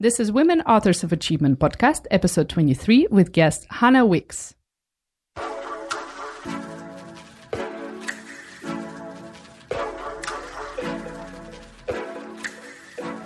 This is Women Authors of Achievement podcast, episode 23, with guest Hannah Wicks.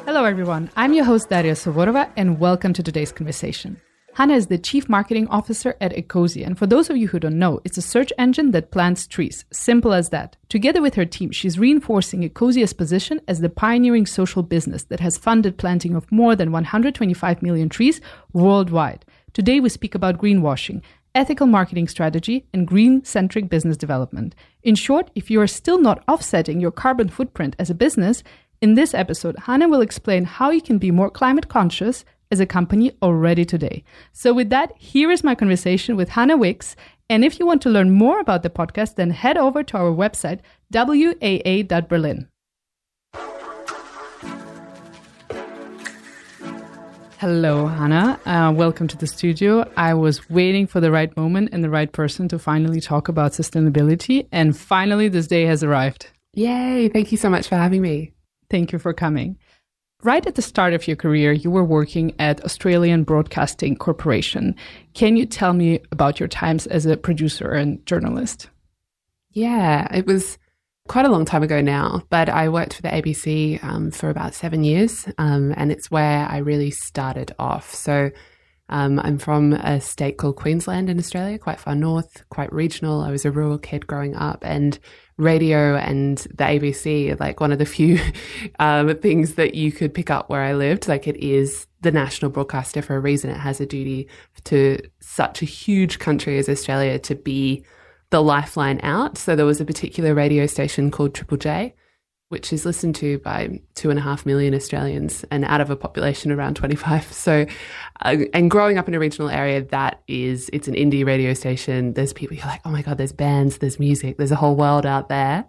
Hello, everyone. I'm your host, Daria Sovorova, and welcome to today's conversation. Hannah is the Chief Marketing Officer at Ecosia. And for those of you who don't know, it's a search engine that plants trees. Simple as that. Together with her team, she's reinforcing Ecosia's position as the pioneering social business that has funded planting of more than 125 million trees worldwide. Today, we speak about greenwashing, ethical marketing strategy, and green centric business development. In short, if you are still not offsetting your carbon footprint as a business, in this episode, Hannah will explain how you can be more climate conscious as a company already today. So, with that, here is my conversation with Hannah Wicks. And if you want to learn more about the podcast, then head over to our website, waa.berlin. Hello, Hannah. Uh, welcome to the studio. I was waiting for the right moment and the right person to finally talk about sustainability. And finally, this day has arrived. Yay. Thank you so much for having me. Thank you for coming. Right at the start of your career, you were working at Australian Broadcasting Corporation. Can you tell me about your times as a producer and journalist? Yeah, it was quite a long time ago now, but I worked for the ABC um, for about seven years, um, and it's where I really started off. So um, I'm from a state called Queensland in Australia, quite far north, quite regional. I was a rural kid growing up, and radio and the ABC like one of the few um, things that you could pick up where I lived. Like it is the national broadcaster for a reason. It has a duty to such a huge country as Australia to be the lifeline out. So there was a particular radio station called Triple J which is listened to by two and a half million Australians and out of a population around 25. So, uh, and growing up in a regional area, that is, it's an indie radio station. There's people you're like, oh my God, there's bands, there's music, there's a whole world out there.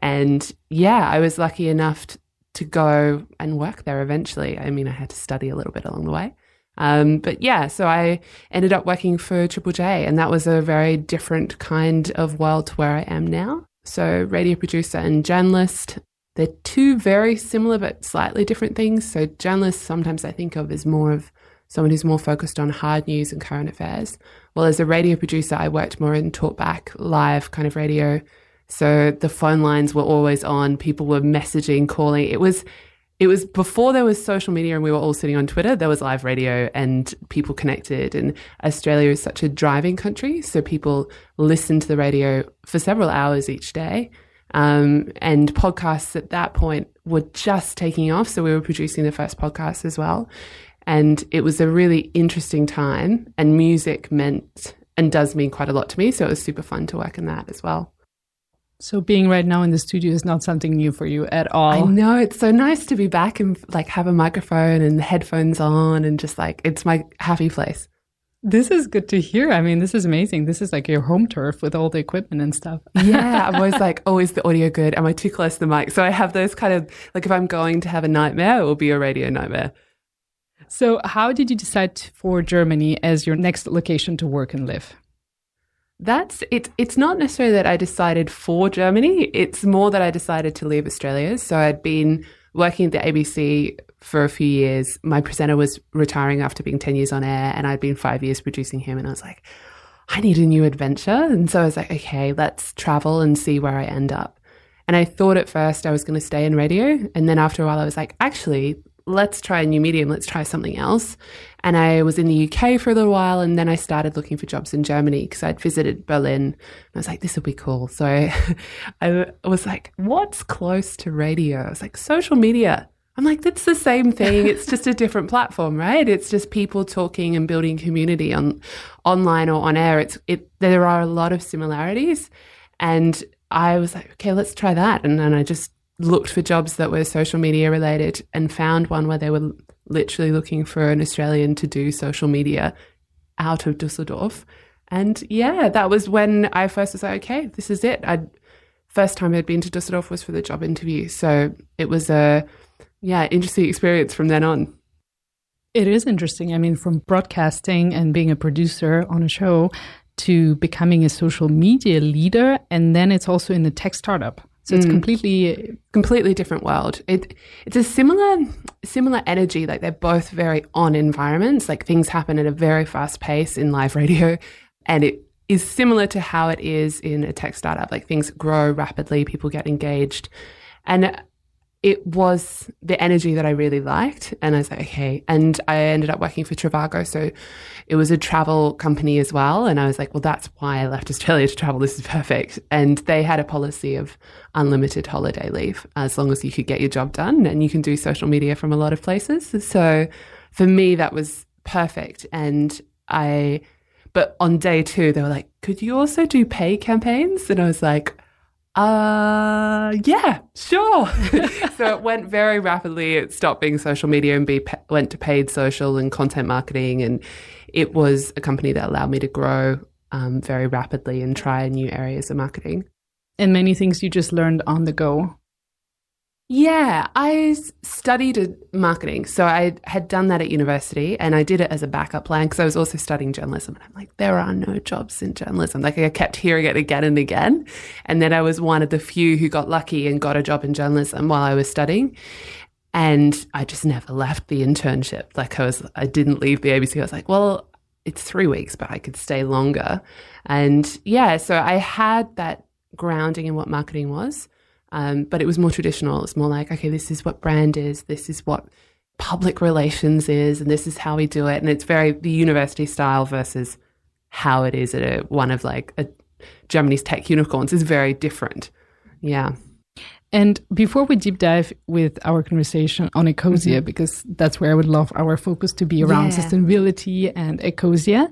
And yeah, I was lucky enough to, to go and work there eventually. I mean, I had to study a little bit along the way. Um, but yeah, so I ended up working for Triple J, and that was a very different kind of world to where I am now. So, radio producer and journalist, they're two very similar but slightly different things. So, journalists sometimes I think of as more of someone who's more focused on hard news and current affairs. Well, as a radio producer, I worked more in talkback, live kind of radio. So the phone lines were always on. People were messaging, calling. It was, it was before there was social media and we were all sitting on Twitter. There was live radio and people connected. And Australia is such a driving country, so people listen to the radio for several hours each day. Um, and podcasts at that point were just taking off. So we were producing the first podcast as well. And it was a really interesting time. And music meant and does mean quite a lot to me. So it was super fun to work in that as well. So being right now in the studio is not something new for you at all. I know it's so nice to be back and like have a microphone and the headphones on and just like it's my happy place. This is good to hear. I mean, this is amazing. This is like your home turf with all the equipment and stuff. yeah. I'm always like, oh, is the audio good? Am I too close to the mic? So I have those kind of like if I'm going to have a nightmare, it will be a radio nightmare. So, how did you decide for Germany as your next location to work and live? That's it. It's not necessarily that I decided for Germany. It's more that I decided to leave Australia. So I'd been working at the ABC for a few years. My presenter was retiring after being 10 years on air, and I'd been five years producing him. And I was like, I need a new adventure. And so I was like, okay, let's travel and see where I end up. And I thought at first I was going to stay in radio. And then after a while, I was like, actually, let's try a new medium. Let's try something else. And I was in the UK for a little while. And then I started looking for jobs in Germany because I'd visited Berlin. I was like, this will be cool. So I was like, what's close to radio? I was like, social media I'm like, that's the same thing. It's just a different platform, right? It's just people talking and building community on online or on air. It's it. There are a lot of similarities, and I was like, okay, let's try that. And then I just looked for jobs that were social media related and found one where they were literally looking for an Australian to do social media out of Dusseldorf. And yeah, that was when I first was like, okay, this is it. I first time I'd been to Dusseldorf was for the job interview, so it was a yeah, interesting experience from then on. It is interesting. I mean, from broadcasting and being a producer on a show to becoming a social media leader. And then it's also in the tech startup. So it's mm. completely completely different world. It it's a similar similar energy. Like they're both very on environments. Like things happen at a very fast pace in live radio, and it is similar to how it is in a tech startup. Like things grow rapidly, people get engaged, and it was the energy that I really liked. And I was like, okay. And I ended up working for Trivago. So it was a travel company as well. And I was like, well, that's why I left Australia to travel. This is perfect. And they had a policy of unlimited holiday leave as long as you could get your job done and you can do social media from a lot of places. So for me, that was perfect. And I, but on day two, they were like, could you also do pay campaigns? And I was like, uh, yeah, sure. so it went very rapidly. It stopped being social media and be, went to paid social and content marketing. And it was a company that allowed me to grow um, very rapidly and try new areas of marketing. And many things you just learned on the go. Yeah, I studied marketing. So I had done that at university and I did it as a backup plan because I was also studying journalism. And I'm like, there are no jobs in journalism. Like I kept hearing it again and again. And then I was one of the few who got lucky and got a job in journalism while I was studying. And I just never left the internship. Like I was, I didn't leave the ABC. I was like, well, it's three weeks, but I could stay longer. And yeah, so I had that grounding in what marketing was. Um, but it was more traditional. It's more like, okay, this is what brand is, this is what public relations is, and this is how we do it. And it's very the university style versus how it is at a, one of like a, Germany's tech unicorns is very different. Yeah. And before we deep dive with our conversation on Ecosia, mm-hmm. because that's where I would love our focus to be around yeah. sustainability and Ecosia,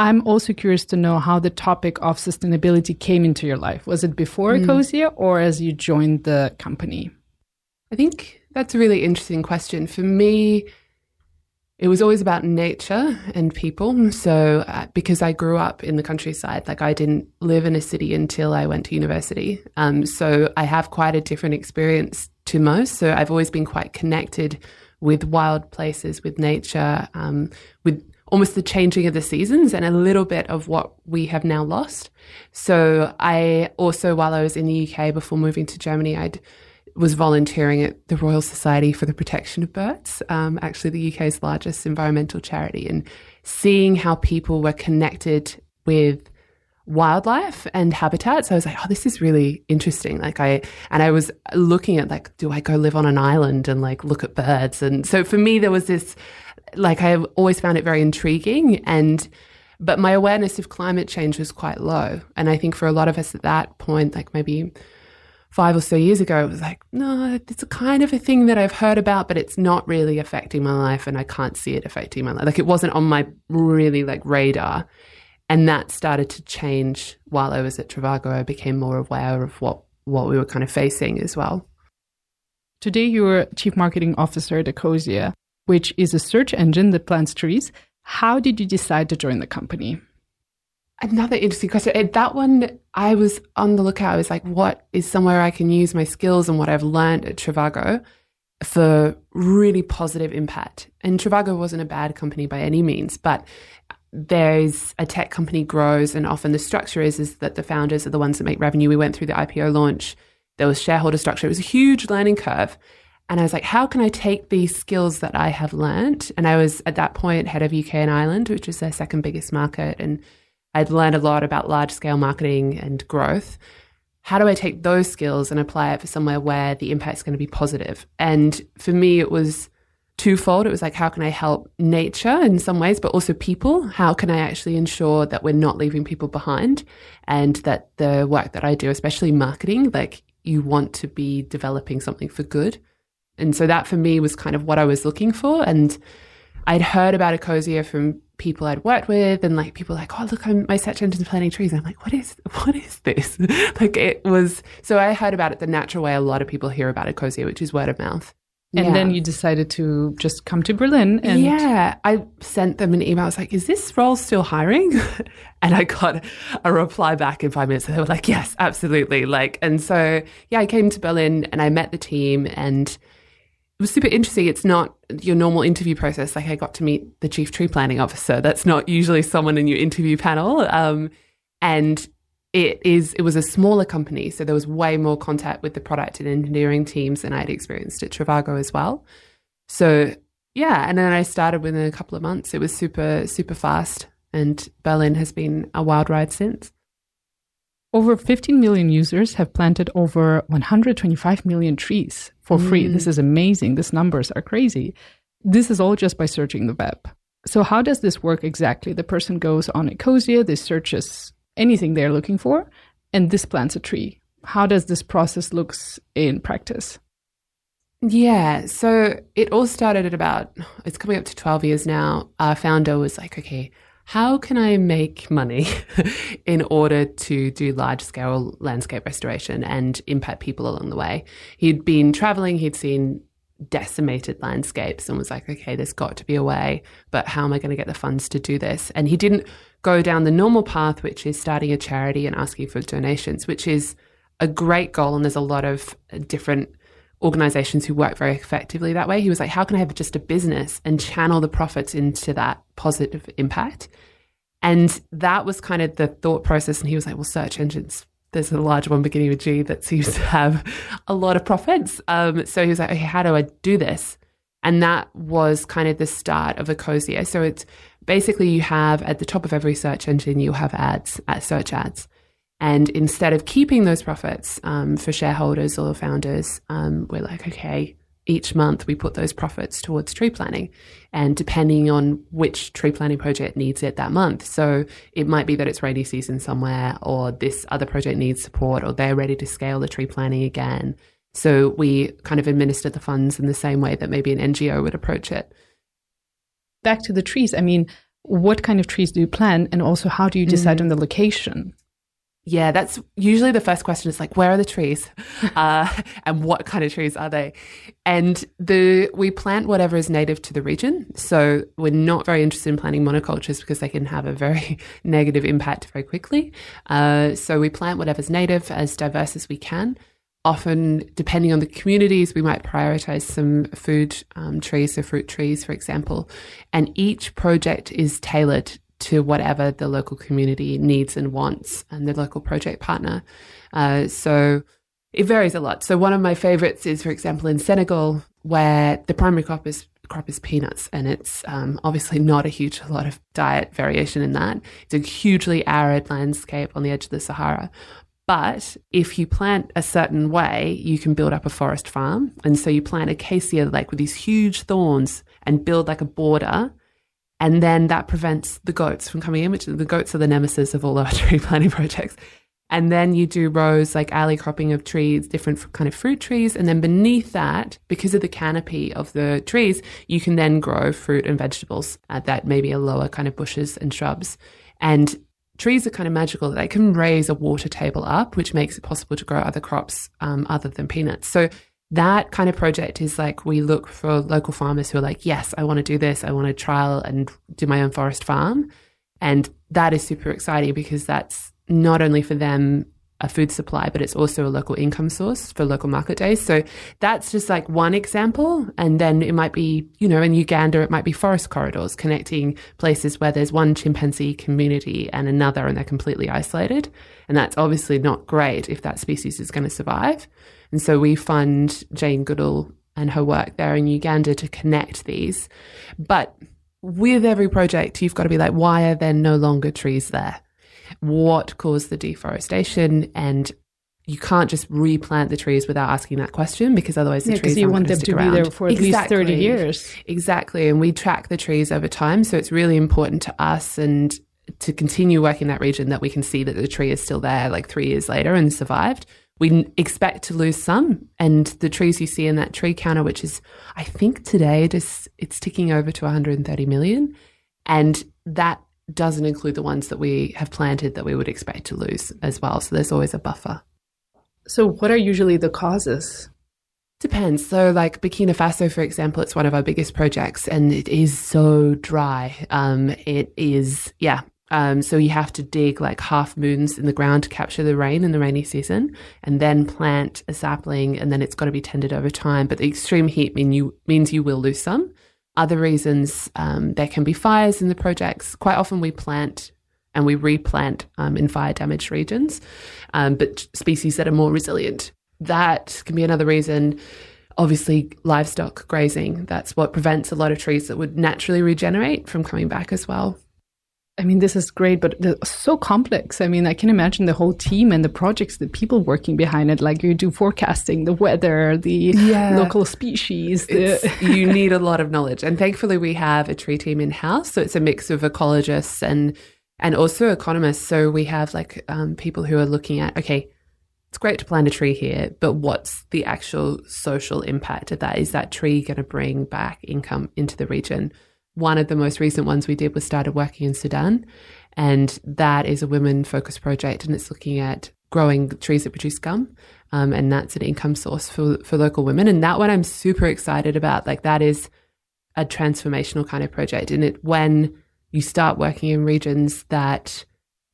I'm also curious to know how the topic of sustainability came into your life. Was it before mm. Ecosia or as you joined the company? I think that's a really interesting question. For me, it was always about nature and people. So, uh, because I grew up in the countryside, like I didn't live in a city until I went to university. Um, so, I have quite a different experience to most. So, I've always been quite connected with wild places, with nature, um, with almost the changing of the seasons and a little bit of what we have now lost. So I also, while I was in the UK before moving to Germany, I was volunteering at the Royal Society for the Protection of Birds, um, actually the UK's largest environmental charity, and seeing how people were connected with wildlife and habitats. I was like, oh, this is really interesting. Like I, and I was looking at like, do I go live on an island and like look at birds? And so for me, there was this like I have always found it very intriguing and but my awareness of climate change was quite low. And I think for a lot of us at that point, like maybe five or so years ago, it was like, no, it's a kind of a thing that I've heard about, but it's not really affecting my life and I can't see it affecting my life. Like it wasn't on my really like radar. And that started to change while I was at Trivago. I became more aware of what, what we were kind of facing as well. Today, you're Chief Marketing Officer at Ecosia which is a search engine that plants trees. How did you decide to join the company? Another interesting question. That one, I was on the lookout. I was like, what is somewhere I can use my skills and what I've learned at Trivago for really positive impact? And Trivago wasn't a bad company by any means, but there's a tech company grows and often the structure is, is that the founders are the ones that make revenue. We went through the IPO launch. There was shareholder structure. It was a huge learning curve. And I was like, how can I take these skills that I have learned? And I was at that point head of UK and Ireland, which was their second biggest market. And I'd learned a lot about large scale marketing and growth. How do I take those skills and apply it for somewhere where the impact is going to be positive? And for me, it was twofold. It was like, how can I help nature in some ways, but also people? How can I actually ensure that we're not leaving people behind and that the work that I do, especially marketing, like you want to be developing something for good? And so that for me was kind of what I was looking for. And I'd heard about Ecosia from people I'd worked with and like people like, oh, look, I'm, my search engine's planting trees. And I'm like, what is, what is this? like it was, so I heard about it the natural way a lot of people hear about Ecosia, which is word of mouth. And yeah. then you decided to just come to Berlin and Yeah. I sent them an email. I was like, is this role still hiring? and I got a reply back in five minutes. And they were like, yes, absolutely. Like, and so yeah, I came to Berlin and I met the team and it was super interesting. It's not your normal interview process. Like I got to meet the chief tree planting officer. That's not usually someone in your interview panel. Um, and it is it was a smaller company, so there was way more contact with the product and engineering teams than I'd experienced at Trivago as well. So yeah, and then I started within a couple of months. It was super super fast, and Berlin has been a wild ride since. Over 15 million users have planted over 125 million trees for free. Mm. This is amazing. These numbers are crazy. This is all just by searching the web. So, how does this work exactly? The person goes on Ecosia, they searches anything they're looking for, and this plants a tree. How does this process looks in practice? Yeah, so it all started at about it's coming up to 12 years now. Our founder was like, okay, how can I make money in order to do large scale landscape restoration and impact people along the way? He'd been traveling, he'd seen decimated landscapes and was like, okay, there's got to be a way, but how am I going to get the funds to do this? And he didn't go down the normal path, which is starting a charity and asking for donations, which is a great goal. And there's a lot of different organizations who work very effectively that way. He was like, how can I have just a business and channel the profits into that positive impact? And that was kind of the thought process. And he was like, well, search engines there's a large one beginning with G that seems to have a lot of profits. Um, so he was like, okay, how do I do this? And that was kind of the start of Ecosia. So it's basically you have at the top of every search engine, you have ads, uh, search ads. And instead of keeping those profits um, for shareholders or founders, um, we're like, okay, each month we put those profits towards tree planting. And depending on which tree planting project needs it that month. So it might be that it's rainy season somewhere or this other project needs support or they're ready to scale the tree planting again. So we kind of administer the funds in the same way that maybe an ngo would approach it. Back to the trees. I mean what kind of trees do you plant and also how do you decide mm. on the location yeah, that's usually the first question is like, where are the trees? Uh, and what kind of trees are they? And the we plant whatever is native to the region. So we're not very interested in planting monocultures because they can have a very negative impact very quickly. Uh, so we plant whatever's native as diverse as we can. Often, depending on the communities, we might prioritize some food um, trees, so fruit trees, for example. And each project is tailored to whatever the local community needs and wants and the local project partner. Uh, so it varies a lot. So one of my favorites is, for example, in Senegal, where the primary crop is crop is peanuts, and it's um, obviously not a huge lot of diet variation in that. It's a hugely arid landscape on the edge of the Sahara. But if you plant a certain way, you can build up a forest farm. And so you plant acacia like with these huge thorns and build like a border and then that prevents the goats from coming in, which the goats are the nemesis of all our tree planting projects. And then you do rows like alley cropping of trees, different kind of fruit trees. And then beneath that, because of the canopy of the trees, you can then grow fruit and vegetables uh, that maybe are lower kind of bushes and shrubs. And trees are kind of magical. They can raise a water table up, which makes it possible to grow other crops um, other than peanuts. So that kind of project is like we look for local farmers who are like, yes, I want to do this. I want to trial and do my own forest farm. And that is super exciting because that's not only for them a food supply, but it's also a local income source for local market days. So that's just like one example. And then it might be, you know, in Uganda, it might be forest corridors connecting places where there's one chimpanzee community and another and they're completely isolated. And that's obviously not great if that species is going to survive. And so we fund Jane Goodall and her work there in Uganda to connect these. But with every project, you've got to be like, why are there no longer trees there? What caused the deforestation? And you can't just replant the trees without asking that question because otherwise the yeah, trees you want them to around. be there for at exactly. least 30 years. Exactly. And we track the trees over time. So it's really important to us and to continue working in that region that we can see that the tree is still there like three years later and survived we expect to lose some. And the trees you see in that tree counter, which is, I think today it is, it's ticking over to 130 million. And that doesn't include the ones that we have planted that we would expect to lose as well. So there's always a buffer. So, what are usually the causes? Depends. So, like Burkina Faso, for example, it's one of our biggest projects and it is so dry. Um, it is, yeah, um, so you have to dig like half moons in the ground to capture the rain in the rainy season, and then plant a sapling, and then it's got to be tended over time. But the extreme heat mean you, means you will lose some. Other reasons, um, there can be fires in the projects. Quite often, we plant and we replant um, in fire damaged regions, um, but species that are more resilient. That can be another reason. Obviously, livestock grazing, that's what prevents a lot of trees that would naturally regenerate from coming back as well. I mean, this is great, but it's so complex. I mean, I can imagine the whole team and the projects, the people working behind it. Like you do forecasting, the weather, the yeah. local species. The you need a lot of knowledge, and thankfully, we have a tree team in house. So it's a mix of ecologists and and also economists. So we have like um, people who are looking at okay, it's great to plant a tree here, but what's the actual social impact of that? Is that tree going to bring back income into the region? One of the most recent ones we did was started working in Sudan. And that is a women focused project and it's looking at growing trees that produce gum. Um, and that's an income source for, for local women. And that one I'm super excited about. Like that is a transformational kind of project. And it, when you start working in regions that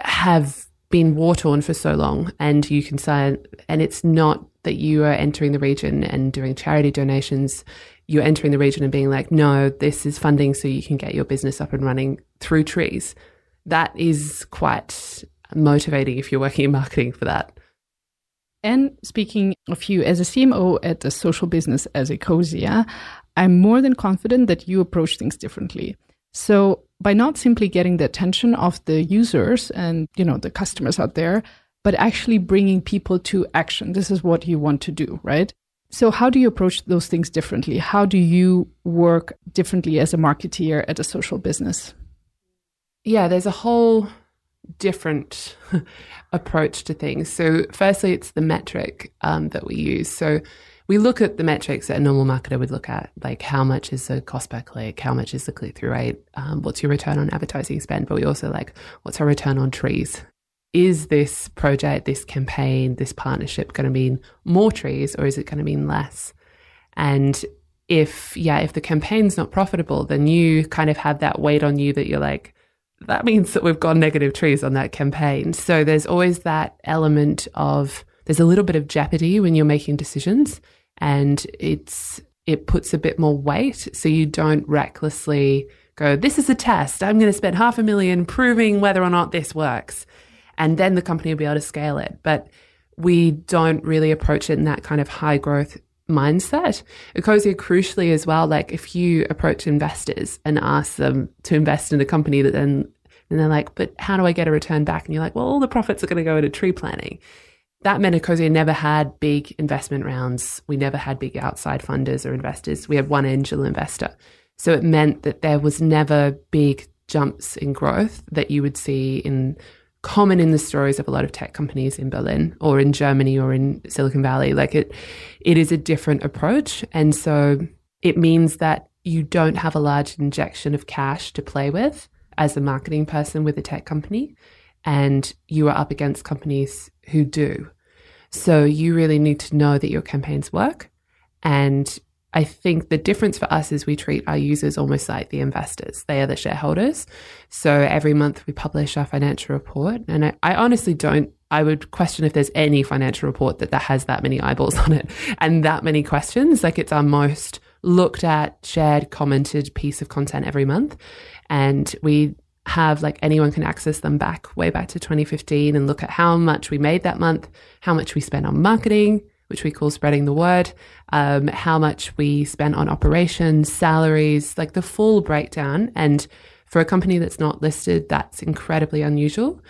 have been war torn for so long and you can sign, and it's not that you are entering the region and doing charity donations you're entering the region and being like, no, this is funding so you can get your business up and running through trees. That is quite motivating if you're working in marketing for that. And speaking of you as a CMO at a social business as Ecosia, I'm more than confident that you approach things differently. So by not simply getting the attention of the users and you know the customers out there, but actually bringing people to action. This is what you want to do, right? So, how do you approach those things differently? How do you work differently as a marketeer at a social business? Yeah, there's a whole different approach to things. So, firstly, it's the metric um, that we use. So, we look at the metrics that a normal marketer would look at, like how much is the cost per click, how much is the click through rate, um, what's your return on advertising spend, but we also like what's our return on trees is this project, this campaign, this partnership going to mean more trees or is it going to mean less? And if, yeah, if the campaign's not profitable, then you kind of have that weight on you that you're like, that means that we've gone negative trees on that campaign. So there's always that element of, there's a little bit of jeopardy when you're making decisions and it's, it puts a bit more weight. So you don't recklessly go, this is a test. I'm going to spend half a million proving whether or not this works and then the company will be able to scale it. But we don't really approach it in that kind of high growth mindset. Ecosia crucially as well, like if you approach investors and ask them to invest in a company that then and they're like, but how do I get a return back? And you're like, well, all the profits are going to go into tree planting. That meant Ecosia never had big investment rounds. We never had big outside funders or investors. We had one angel investor. So it meant that there was never big jumps in growth that you would see in common in the stories of a lot of tech companies in Berlin or in Germany or in Silicon Valley. Like it, it is a different approach. And so it means that you don't have a large injection of cash to play with as a marketing person with a tech company. And you are up against companies who do. So you really need to know that your campaigns work and I think the difference for us is we treat our users almost like the investors. They are the shareholders. So every month we publish our financial report. And I, I, honestly don't, I would question if there's any financial report that, that has that many eyeballs on it and that many questions. Like it's our most looked at, shared, commented piece of content every month. And we have like anyone can access them back way back to 2015 and look at how much we made that month, how much we spent on marketing, which we call spreading the word, um, how much we spent on operations, salaries, like the full breakdown. And for a company that's not listed, that's incredibly unusual.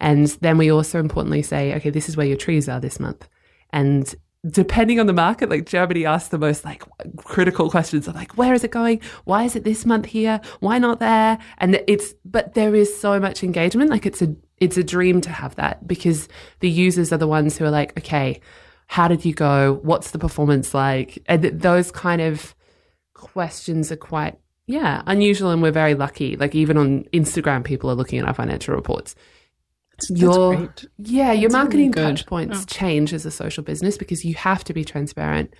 And then we also importantly say, okay, this is where your trees are this month. And depending on the market, like Germany asks the most like critical questions of like, where is it going? Why is it this month here? Why not there? And it's, but there is so much engagement. Like it's a, it's a dream to have that because the users are the ones who are like, okay, how did you go? What's the performance like? And those kind of questions are quite, yeah, unusual. And we're very lucky. Like even on Instagram, people are looking at our financial reports. That's, your, great. Yeah, that's your marketing really touch points oh. change as a social business because you have to be transparent.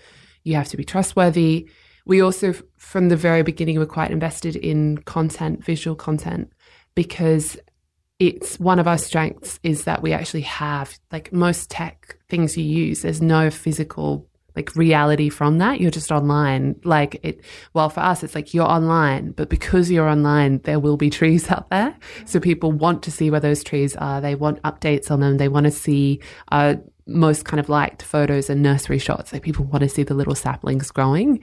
You have to be trustworthy. We also, from the very beginning, were quite invested in content, visual content, because it's one of our strengths is that we actually have like most tech things you use there's no physical like reality from that. You're just online. Like it, well, for us, it's like you're online, but because you're online, there will be trees out there. So people want to see where those trees are. They want updates on them. They want to see, uh, most kind of liked photos and nursery shots. Like people want to see the little saplings growing.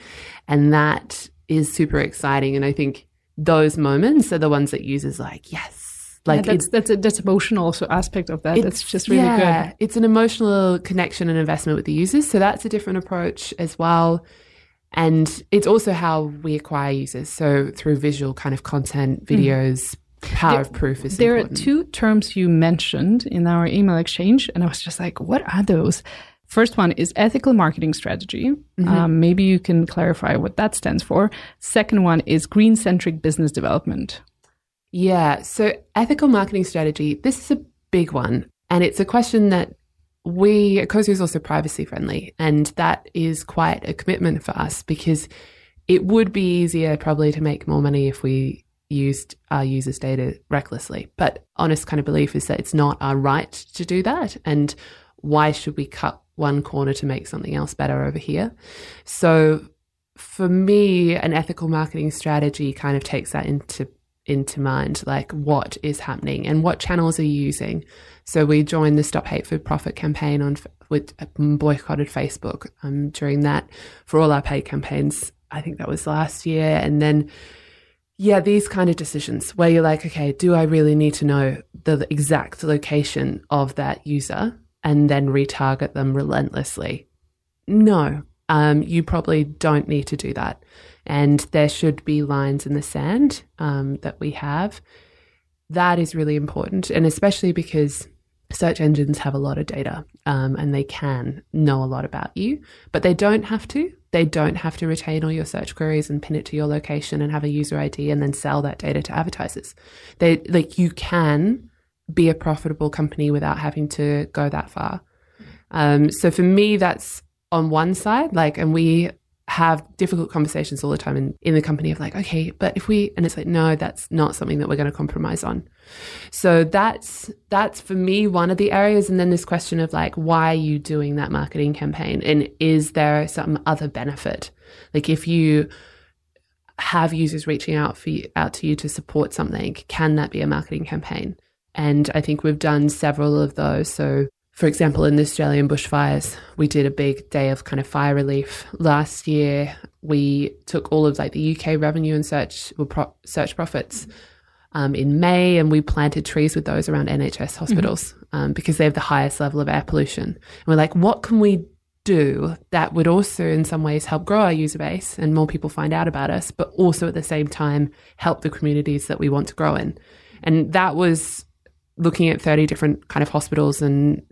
And that is super exciting. And I think those moments are the ones that users like, yes, like yeah, that's that's a that's emotional also aspect of that. It's just really yeah, good. It's an emotional connection and investment with the users. So that's a different approach as well. And it's also how we acquire users. So through visual kind of content, mm. videos, mm. power there, of proof is There important. are two terms you mentioned in our email exchange, and I was just like, what are those? First one is ethical marketing strategy. Mm-hmm. Um, maybe you can clarify what that stands for. Second one is green centric business development. Yeah. So, ethical marketing strategy, this is a big one. And it's a question that we, Ecosia is also privacy friendly. And that is quite a commitment for us because it would be easier probably to make more money if we used our users' data recklessly. But honest kind of belief is that it's not our right to do that. And why should we cut one corner to make something else better over here? So, for me, an ethical marketing strategy kind of takes that into into mind, like what is happening and what channels are you using. So we joined the Stop Hate for Profit campaign on with um, boycotted Facebook um, during that for all our paid campaigns. I think that was last year, and then yeah, these kind of decisions where you're like, okay, do I really need to know the exact location of that user and then retarget them relentlessly? No, um, you probably don't need to do that. And there should be lines in the sand um, that we have. That is really important. And especially because search engines have a lot of data um, and they can know a lot about you, but they don't have to. They don't have to retain all your search queries and pin it to your location and have a user ID and then sell that data to advertisers. They like you can be a profitable company without having to go that far. Um, so for me, that's on one side, like, and we have difficult conversations all the time in, in the company of like, okay, but if we, and it's like, no, that's not something that we're going to compromise on. So that's, that's for me one of the areas. And then this question of like, why are you doing that marketing campaign? And is there some other benefit? Like if you, have users reaching out for you, out to you to support something, can that be a marketing campaign? And I think we've done several of those. So for example, in the Australian bushfires, we did a big day of kind of fire relief. Last year, we took all of like the UK revenue and search pro- search profits um, in May, and we planted trees with those around NHS hospitals mm-hmm. um, because they have the highest level of air pollution. And we're like, what can we do that would also, in some ways, help grow our user base and more people find out about us, but also at the same time help the communities that we want to grow in. And that was looking at 30 different kind of hospitals and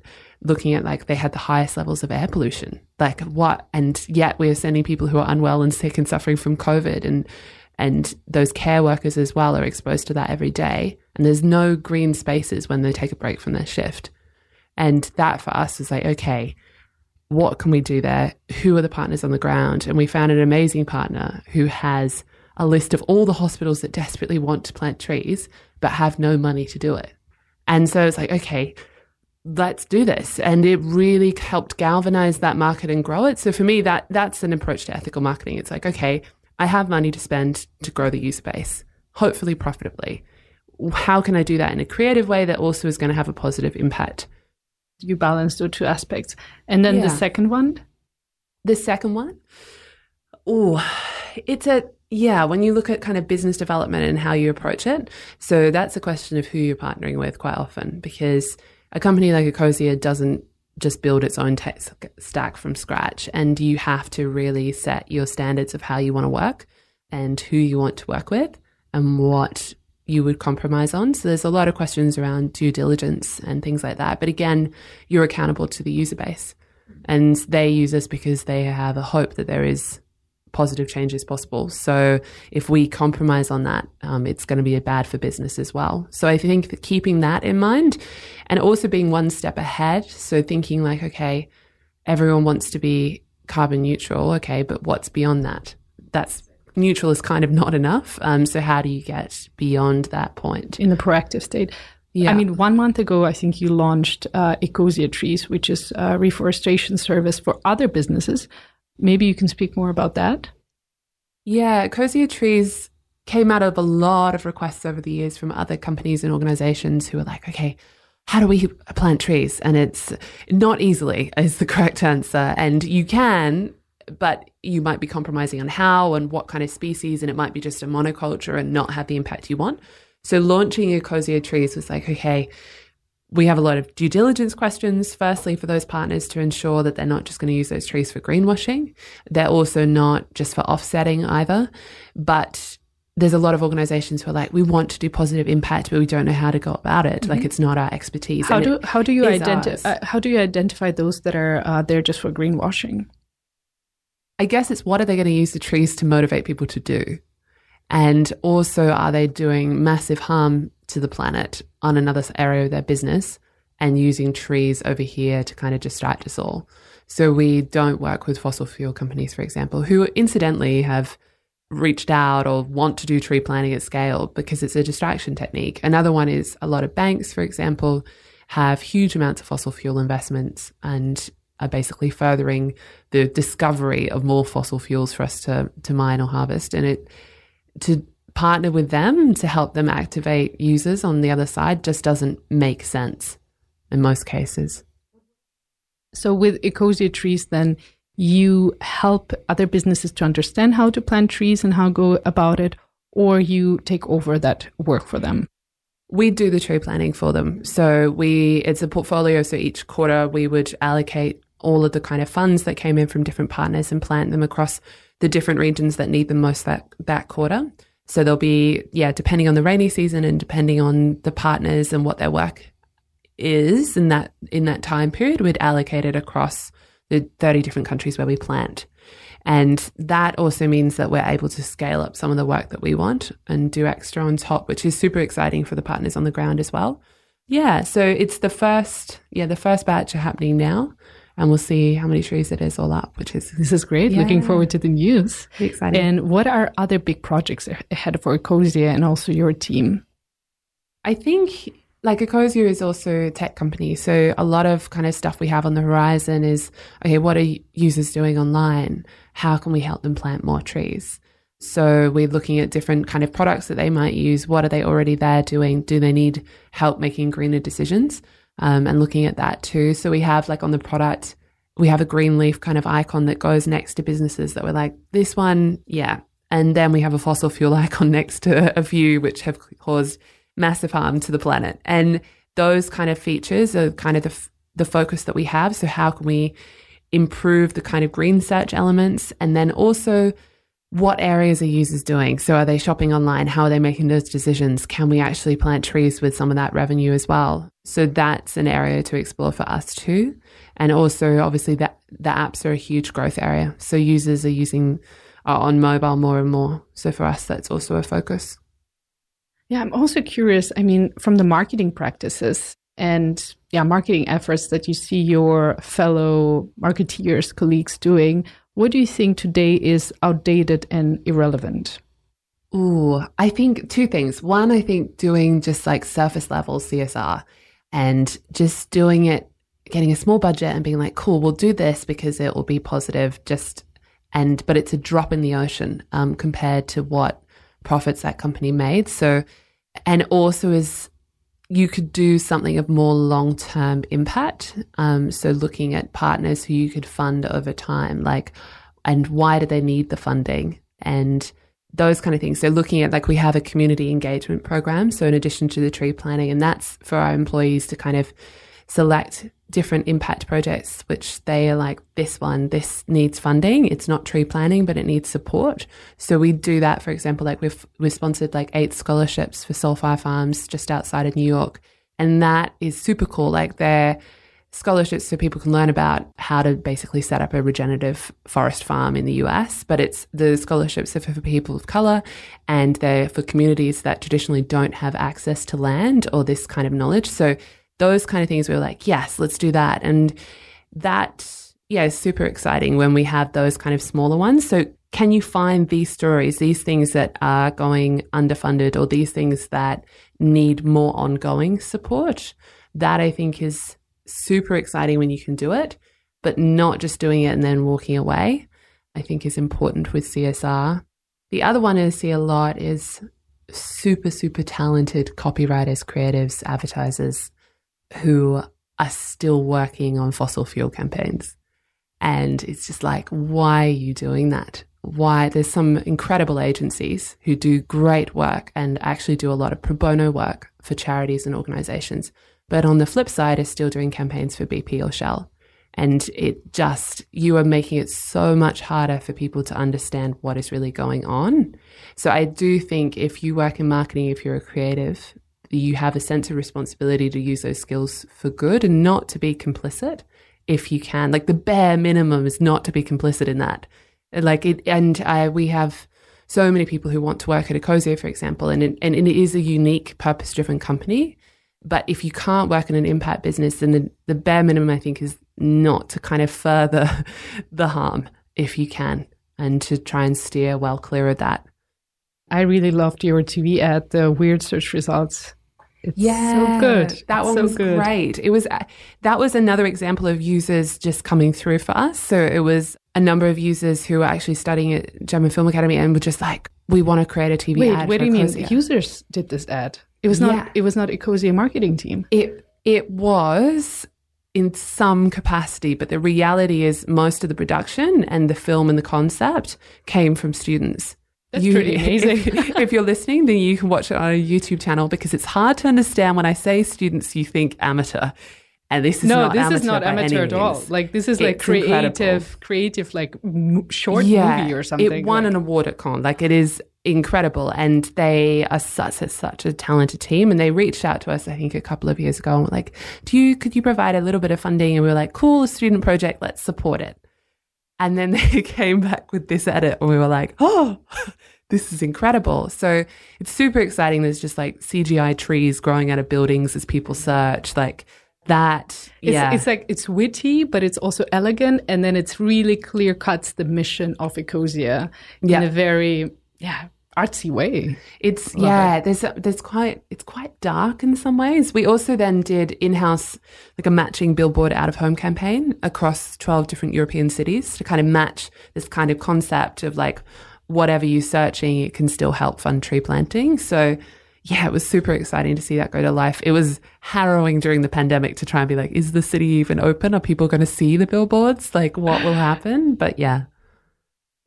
looking at like they had the highest levels of air pollution. Like what? And yet we are sending people who are unwell and sick and suffering from COVID and and those care workers as well are exposed to that every day. And there's no green spaces when they take a break from their shift. And that for us was like, okay, what can we do there? Who are the partners on the ground? And we found an amazing partner who has a list of all the hospitals that desperately want to plant trees but have no money to do it. And so it's like, okay, let's do this. And it really helped galvanize that market and grow it. So for me, that that's an approach to ethical marketing. It's like, okay, I have money to spend to grow the user base, hopefully profitably. How can I do that in a creative way that also is going to have a positive impact? You balance those two aspects. And then yeah. the second one? The second one? Oh, it's a yeah, when you look at kind of business development and how you approach it, so that's a question of who you're partnering with quite often because a company like Ecosia doesn't just build its own tech stack from scratch and you have to really set your standards of how you want to work and who you want to work with and what you would compromise on. So there's a lot of questions around due diligence and things like that. But again, you're accountable to the user base and they use us because they have a hope that there is positive change is possible. So if we compromise on that, um, it's going to be bad for business as well. So I think that keeping that in mind and also being one step ahead. So thinking like, okay, everyone wants to be carbon neutral. Okay, but what's beyond that? That's neutral is kind of not enough. Um, so how do you get beyond that point? In the proactive state. Yeah. I mean, one month ago, I think you launched uh, Ecosia Trees, which is a reforestation service for other businesses maybe you can speak more about that. Yeah, Ecosia Trees came out of a lot of requests over the years from other companies and organizations who were like, okay, how do we plant trees? And it's not easily is the correct answer. And you can, but you might be compromising on how and what kind of species, and it might be just a monoculture and not have the impact you want. So launching Ecosia Trees was like, okay, we have a lot of due diligence questions, firstly, for those partners to ensure that they're not just going to use those trees for greenwashing. They're also not just for offsetting either. But there's a lot of organizations who are like, we want to do positive impact, but we don't know how to go about it. Mm-hmm. Like it's not our expertise. How do how do you identify uh, how do you identify those that are uh, there just for greenwashing? I guess it's what are they going to use the trees to motivate people to do? And also, are they doing massive harm to the planet on another area of their business and using trees over here to kind of distract us all? So we don't work with fossil fuel companies, for example, who incidentally have reached out or want to do tree planting at scale because it's a distraction technique. Another one is a lot of banks, for example, have huge amounts of fossil fuel investments and are basically furthering the discovery of more fossil fuels for us to, to mine or harvest. And it to partner with them to help them activate users on the other side just doesn't make sense in most cases. So with Ecosia Trees, then you help other businesses to understand how to plant trees and how go about it, or you take over that work for them. We do the tree planting for them. So we it's a portfolio. So each quarter we would allocate all of the kind of funds that came in from different partners and plant them across the different regions that need them most that, that quarter. So there'll be, yeah, depending on the rainy season and depending on the partners and what their work is in that, in that time period, we'd allocate it across the 30 different countries where we plant. And that also means that we're able to scale up some of the work that we want and do extra on top, which is super exciting for the partners on the ground as well. Yeah, so it's the first, yeah, the first batch are happening now and we'll see how many trees it is all up, which is this is great. Yeah. Looking forward to the news. Exciting. And what are other big projects ahead for Ecosia and also your team? I think like Ecosia is also a tech company, so a lot of kind of stuff we have on the horizon is okay. What are users doing online? How can we help them plant more trees? So we're looking at different kind of products that they might use. What are they already there doing? Do they need help making greener decisions? Um, and looking at that too. So we have like on the product, we have a green leaf kind of icon that goes next to businesses that we're like, this one, yeah. And then we have a fossil fuel icon next to a few which have caused massive harm to the planet. And those kind of features are kind of the, f- the focus that we have. So how can we improve the kind of green search elements and then also what areas are users doing? So are they shopping online? How are they making those decisions? Can we actually plant trees with some of that revenue as well? So that's an area to explore for us too. And also obviously that the apps are a huge growth area. So users are using are on mobile more and more. So for us that's also a focus. Yeah, I'm also curious, I mean, from the marketing practices and yeah, marketing efforts that you see your fellow marketeers, colleagues doing, what do you think today is outdated and irrelevant? Ooh, I think two things. One, I think doing just like surface level CSR and just doing it, getting a small budget and being like, cool, we'll do this because it will be positive. Just and, but it's a drop in the ocean um, compared to what profits that company made. So, and also is you could do something of more long term impact. Um, so looking at partners who you could fund over time, like, and why do they need the funding? And those kind of things. So looking at like we have a community engagement program. So in addition to the tree planting, and that's for our employees to kind of select different impact projects, which they are like, this one, this needs funding. It's not tree planting, but it needs support. So we do that, for example, like we've, we've sponsored like eight scholarships for Soul Fire Farms just outside of New York. And that is super cool. Like they're, scholarships so people can learn about how to basically set up a regenerative forest farm in the US. But it's the scholarships are for people of color and they're for communities that traditionally don't have access to land or this kind of knowledge. So those kind of things we're like, yes, let's do that. And that, yeah, is super exciting when we have those kind of smaller ones. So can you find these stories, these things that are going underfunded or these things that need more ongoing support? That I think is super exciting when you can do it, but not just doing it and then walking away. I think is important with CSR. The other one I see a lot is super, super talented copywriters, creatives, advertisers who are still working on fossil fuel campaigns. And it's just like, why are you doing that? Why? There's some incredible agencies who do great work and actually do a lot of pro bono work for charities and organizations. But on the flip side, are still doing campaigns for BP or Shell. And it just, you are making it so much harder for people to understand what is really going on. So I do think if you work in marketing, if you're a creative, you have a sense of responsibility to use those skills for good and not to be complicit if you can. Like the bare minimum is not to be complicit in that. Like it, and uh, we have so many people who want to work at Ecosia, for example, and it, and it is a unique purpose driven company. But if you can't work in an impact business, then the, the bare minimum, I think, is not to kind of further the harm if you can and to try and steer well clear of that. I really loved your TV ad, the weird search results. It's yeah, so good. That one so was good. great. It was uh, that was another example of users just coming through for us. So it was a number of users who were actually studying at German Film Academy and were just like, "We want to create a TV Wait, ad." What do you mean? Users did this ad. It was not. Yeah. It was not Ecosia marketing team. It it was in some capacity, but the reality is most of the production and the film and the concept came from students. That's you, pretty amazing. If, if, you're listening, then you can watch it on a YouTube channel because it's hard to understand when I say students, you think amateur. And this is no, not this amateur is not amateur at all. Like this is like creative, incredible. creative, like m- short yeah, movie or something. It won like. an award at Cannes. Like it is incredible, and they are such such a talented team. And they reached out to us, I think, a couple of years ago, and were like, "Do you could you provide a little bit of funding?" And we were like, "Cool, a student project, let's support it." And then they came back with this edit, and we were like, "Oh." this is incredible. So it's super exciting. There's just like CGI trees growing out of buildings as people search. Like that yeah it's, it's, like it's witty but it's also elegant and then it's really clear cuts the mission of ecosia in a very yeah artsy way it's Love yeah it. there's there's quite it's quite dark in some ways we also then did in-house like a matching billboard out of home campaign across 12 different european cities to kind of match this kind of concept of like whatever you're searching it can still help fund tree planting so yeah, it was super exciting to see that go to life. It was harrowing during the pandemic to try and be like, is the city even open? Are people going to see the billboards? Like, what will happen? But yeah.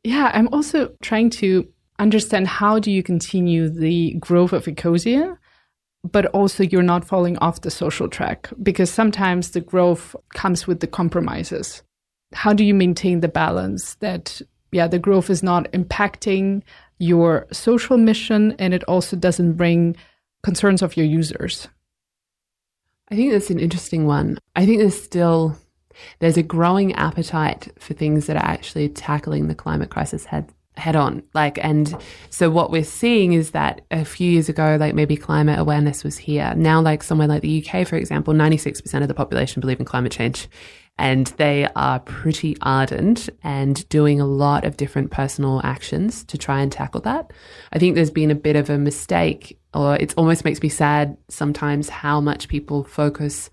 Yeah, I'm also trying to understand how do you continue the growth of Ecosia, but also you're not falling off the social track because sometimes the growth comes with the compromises. How do you maintain the balance that, yeah, the growth is not impacting your social mission and it also doesn't bring concerns of your users? I think that's an interesting one. I think there's still there's a growing appetite for things that are actually tackling the climate crisis head head on. Like and so what we're seeing is that a few years ago like maybe climate awareness was here. Now like somewhere like the UK for example, 96% of the population believe in climate change and they are pretty ardent and doing a lot of different personal actions to try and tackle that. I think there's been a bit of a mistake, or it almost makes me sad sometimes how much people focus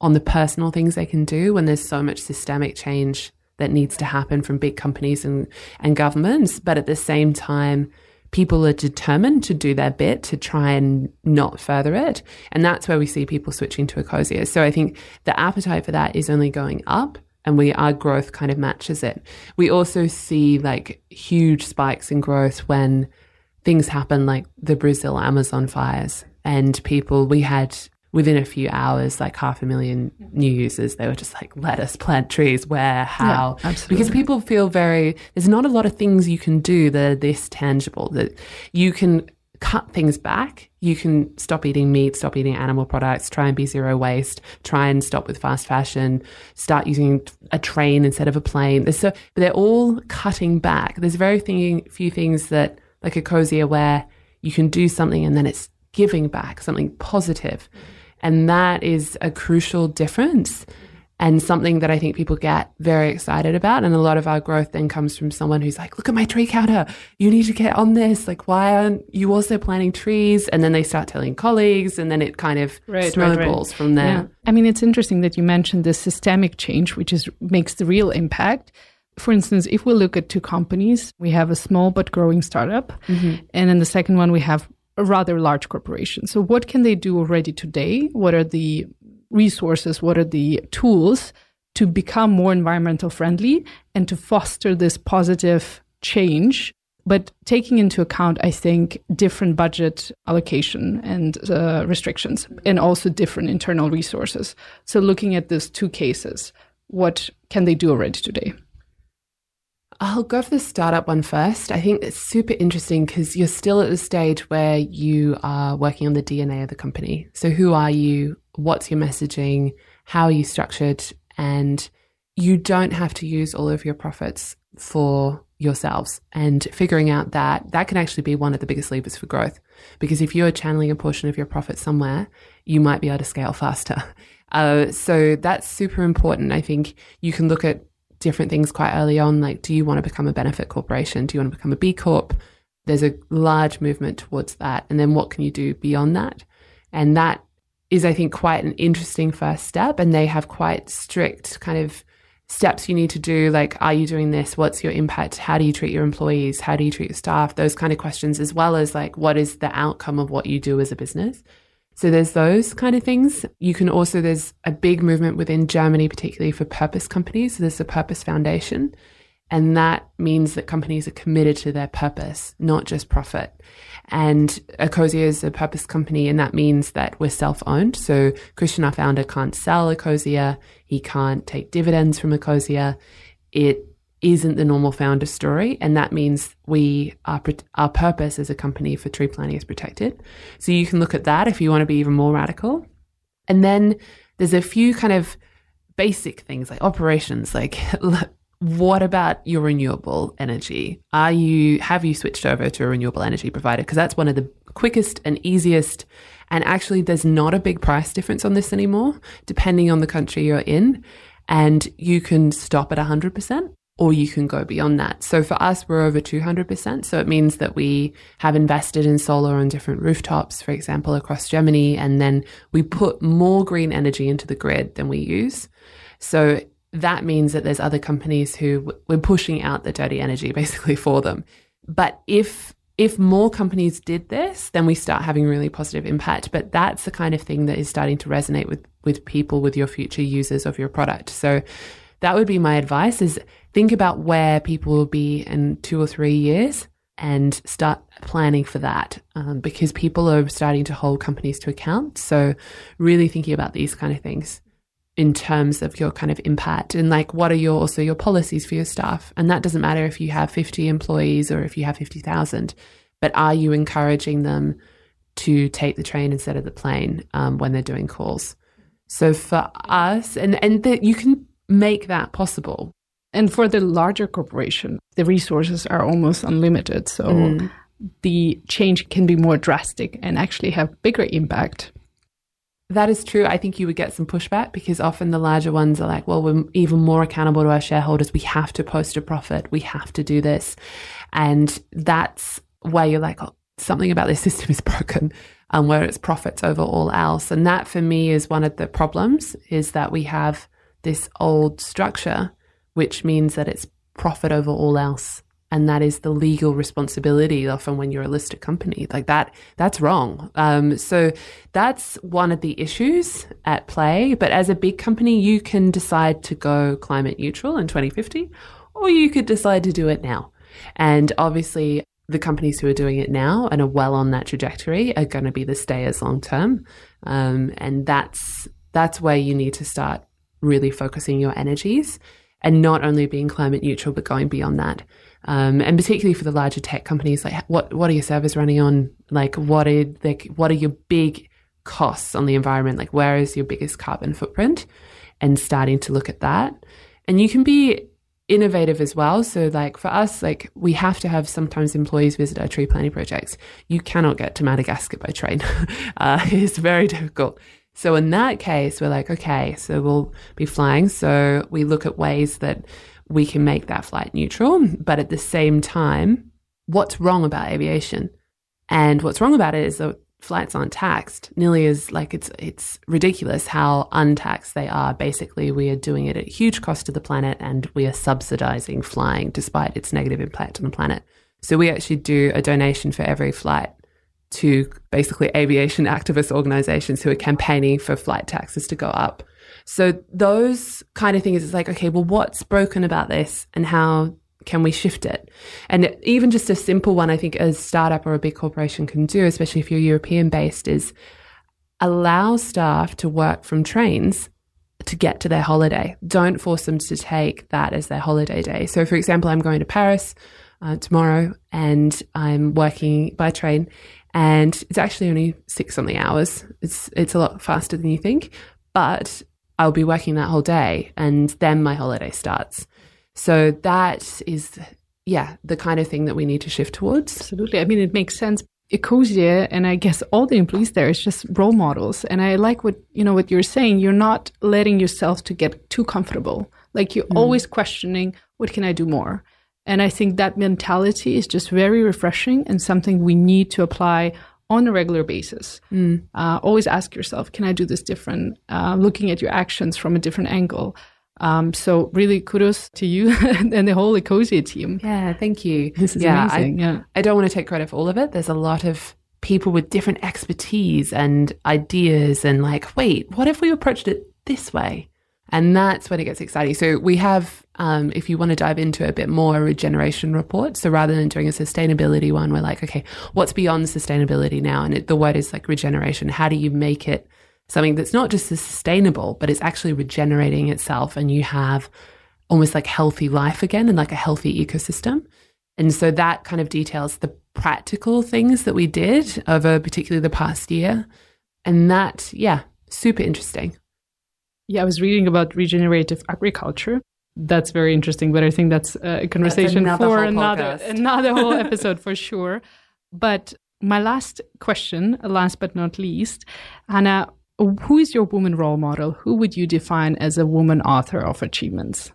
on the personal things they can do when there's so much systemic change that needs to happen from big companies and, and governments. But at the same time, people are determined to do their bit to try and not further it. And that's where we see people switching to Ecosia. So I think the appetite for that is only going up and we our growth kind of matches it. We also see like huge spikes in growth when things happen like the Brazil Amazon fires and people we had within a few hours, like half a million new users, they were just like, let us plant trees. Where, how? Yeah, because people feel very, there's not a lot of things you can do that are this tangible that you can cut things back. You can stop eating meat, stop eating animal products, try and be zero waste, try and stop with fast fashion, start using a train instead of a plane. There's so, but they're all cutting back. There's very thing, few things that like Ecosia where you can do something and then it's giving back something positive. And that is a crucial difference and something that I think people get very excited about. And a lot of our growth then comes from someone who's like, look at my tree counter. You need to get on this. Like, why aren't you also planting trees? And then they start telling colleagues and then it kind of right, snowballs right, right. from there. Yeah. I mean, it's interesting that you mentioned the systemic change, which is makes the real impact for instance, if we look at two companies, we have a small but growing startup, mm-hmm. and then the second one, we have a rather large corporation. So, what can they do already today? What are the resources? What are the tools to become more environmental friendly and to foster this positive change but taking into account, I think, different budget allocation and uh, restrictions, and also different internal resources. So, looking at these two cases, what can they do already today? I'll go for the startup one first. I think it's super interesting because you're still at the stage where you are working on the DNA of the company. So, who are you? What's your messaging? How are you structured? And you don't have to use all of your profits for yourselves and figuring out that that can actually be one of the biggest levers for growth. Because if you're channeling a portion of your profit somewhere, you might be able to scale faster. Uh, so that's super important. I think you can look at different things quite early on. Like, do you want to become a benefit corporation? Do you want to become a B Corp? There's a large movement towards that. And then what can you do beyond that? And that is, I think, quite an interesting first step. And they have quite strict kind of steps you need to do like are you doing this what's your impact how do you treat your employees how do you treat your staff those kind of questions as well as like what is the outcome of what you do as a business so there's those kind of things you can also there's a big movement within germany particularly for purpose companies so there's a purpose foundation and that means that companies are committed to their purpose, not just profit. And Ecosia is a purpose company, and that means that we're self owned. So Christian, our founder, can't sell Ecosia. He can't take dividends from Ecosia. It isn't the normal founder story. And that means we are, our purpose as a company for tree planting is protected. So you can look at that if you want to be even more radical. And then there's a few kind of basic things like operations, like what about your renewable energy? Are you have you switched over to a renewable energy provider? Because that's one of the quickest and easiest. And actually, there's not a big price difference on this anymore, depending on the country you're in. And you can stop at 100% or you can go beyond that. So for us, we're over 200%. So it means that we have invested in solar on different rooftops, for example, across Germany. And then we put more green energy into the grid than we use. So that means that there's other companies who we're pushing out the dirty energy basically for them. But if if more companies did this, then we start having really positive impact. But that's the kind of thing that is starting to resonate with with people, with your future users of your product. So that would be my advice: is think about where people will be in two or three years, and start planning for that um, because people are starting to hold companies to account. So really thinking about these kind of things in terms of your kind of impact and like what are your also your policies for your staff and that doesn't matter if you have 50 employees or if you have 50,000 but are you encouraging them to take the train instead of the plane um, when they're doing calls so for us and and that you can make that possible and for the larger corporation the resources are almost unlimited so mm. the change can be more drastic and actually have bigger impact that is true. I think you would get some pushback because often the larger ones are like, well, we're even more accountable to our shareholders. We have to post a profit. We have to do this. And that's where you're like, oh, something about this system is broken and um, where it's profits over all else. And that for me is one of the problems is that we have this old structure, which means that it's profit over all else. And that is the legal responsibility often when you're a listed company like that that's wrong. Um, so that's one of the issues at play. But as a big company you can decide to go climate neutral in 2050 or you could decide to do it now. And obviously the companies who are doing it now and are well on that trajectory are going to be the stayers long term. Um, and that's that's where you need to start really focusing your energies and not only being climate neutral but going beyond that um, and particularly for the larger tech companies, like what what are your servers running on? Like what are like what are your big costs on the environment? Like where is your biggest carbon footprint? And starting to look at that, and you can be innovative as well. So like for us, like we have to have sometimes employees visit our tree planting projects. You cannot get to Madagascar by train. uh, it's very difficult. So in that case, we're like, okay, so we'll be flying. So we look at ways that we can make that flight neutral. But at the same time, what's wrong about aviation? And what's wrong about it is that flights aren't taxed nearly as like it's it's ridiculous how untaxed they are. Basically, we are doing it at huge cost to the planet and we are subsidizing flying despite its negative impact on the planet. So we actually do a donation for every flight to basically aviation activist organizations who are campaigning for flight taxes to go up. So those kind of things it's like, okay, well, what's broken about this and how can we shift it? And even just a simple one, I think a startup or a big corporation can do, especially if you're European based, is allow staff to work from trains to get to their holiday. Don't force them to take that as their holiday day. So, for example, I'm going to Paris uh, tomorrow and I'm working by train and it's actually only six something hours. It's, it's a lot faster than you think, but I'll be working that whole day and then my holiday starts. So that is, yeah, the kind of thing that we need to shift towards. Absolutely. I mean, it makes sense. Ecosia and I guess all the employees there is just role models. And I like what, you know, what you're saying. You're not letting yourself to get too comfortable. Like you're mm. always questioning, what can I do more? And I think that mentality is just very refreshing and something we need to apply on a regular basis. Mm. Uh, always ask yourself, can I do this different? Uh, looking at your actions from a different angle. Um, so really kudos to you and the whole Ecosia team. Yeah, thank you. This is yeah, amazing. I, yeah. I don't want to take credit for all of it. There's a lot of people with different expertise and ideas and like, wait, what if we approached it this way? And that's when it gets exciting. So we have, um, if you want to dive into a bit more, a regeneration report. So rather than doing a sustainability one, we're like, okay, what's beyond sustainability now? And it, the word is like regeneration. How do you make it something that's not just sustainable, but it's actually regenerating itself and you have almost like healthy life again and like a healthy ecosystem. And so that kind of details the practical things that we did over particularly the past year. And that, yeah, super interesting. Yeah, I was reading about regenerative agriculture. That's very interesting, but I think that's a conversation that's for another another whole episode for sure. But my last question, last but not least, Anna, who is your woman role model? Who would you define as a woman author of achievements?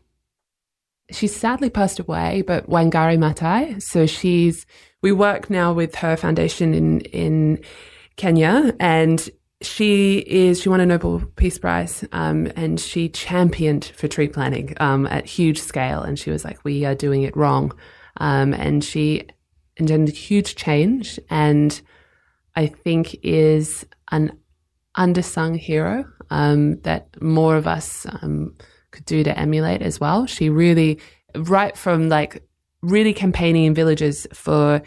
She's sadly passed away, but Wangari Maathai. So she's, we work now with her foundation in, in Kenya and she is, she won a Nobel Peace Prize, um, and she championed for tree planting, um, at huge scale. And she was like, we are doing it wrong. Um, and she engendered huge change and I think is an undersung hero um, that more of us um, could do to emulate as well. She really, right from like really campaigning in villages for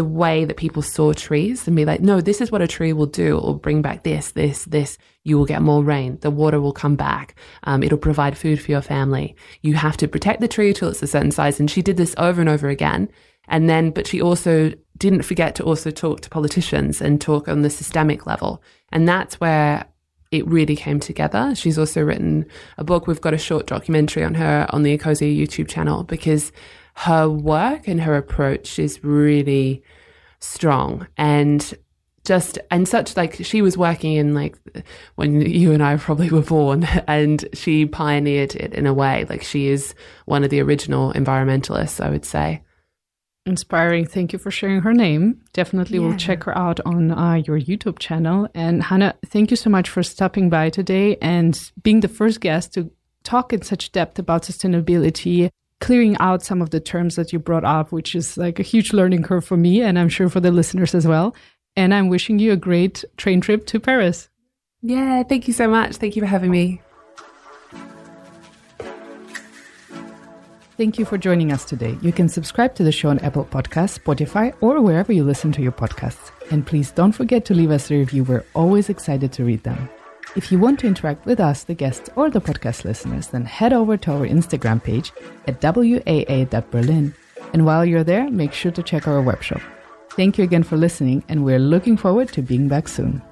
the way that people saw trees and be like, no, this is what a tree will do. It will bring back this, this, this. You will get more rain. The water will come back. Um, it'll provide food for your family. You have to protect the tree till it's a certain size. And she did this over and over again. And then, but she also didn't forget to also talk to politicians and talk on the systemic level. And that's where it really came together. She's also written a book. We've got a short documentary on her on the Ecosia YouTube channel because her work and her approach is really strong and just and such like she was working in like when you and I probably were born and she pioneered it in a way like she is one of the original environmentalists I would say inspiring. Thank you for sharing her name. Definitely yeah. will check her out on uh, your YouTube channel. And Hannah, thank you so much for stopping by today and being the first guest to talk in such depth about sustainability, clearing out some of the terms that you brought up, which is like a huge learning curve for me and I'm sure for the listeners as well. And I'm wishing you a great train trip to Paris. Yeah, thank you so much. Thank you for having me. Thank you for joining us today. You can subscribe to the show on Apple Podcasts, Spotify, or wherever you listen to your podcasts. And please don't forget to leave us a review. We're always excited to read them. If you want to interact with us, the guests, or the podcast listeners, then head over to our Instagram page at waa.berlin. And while you're there, make sure to check our webshop. Thank you again for listening, and we're looking forward to being back soon.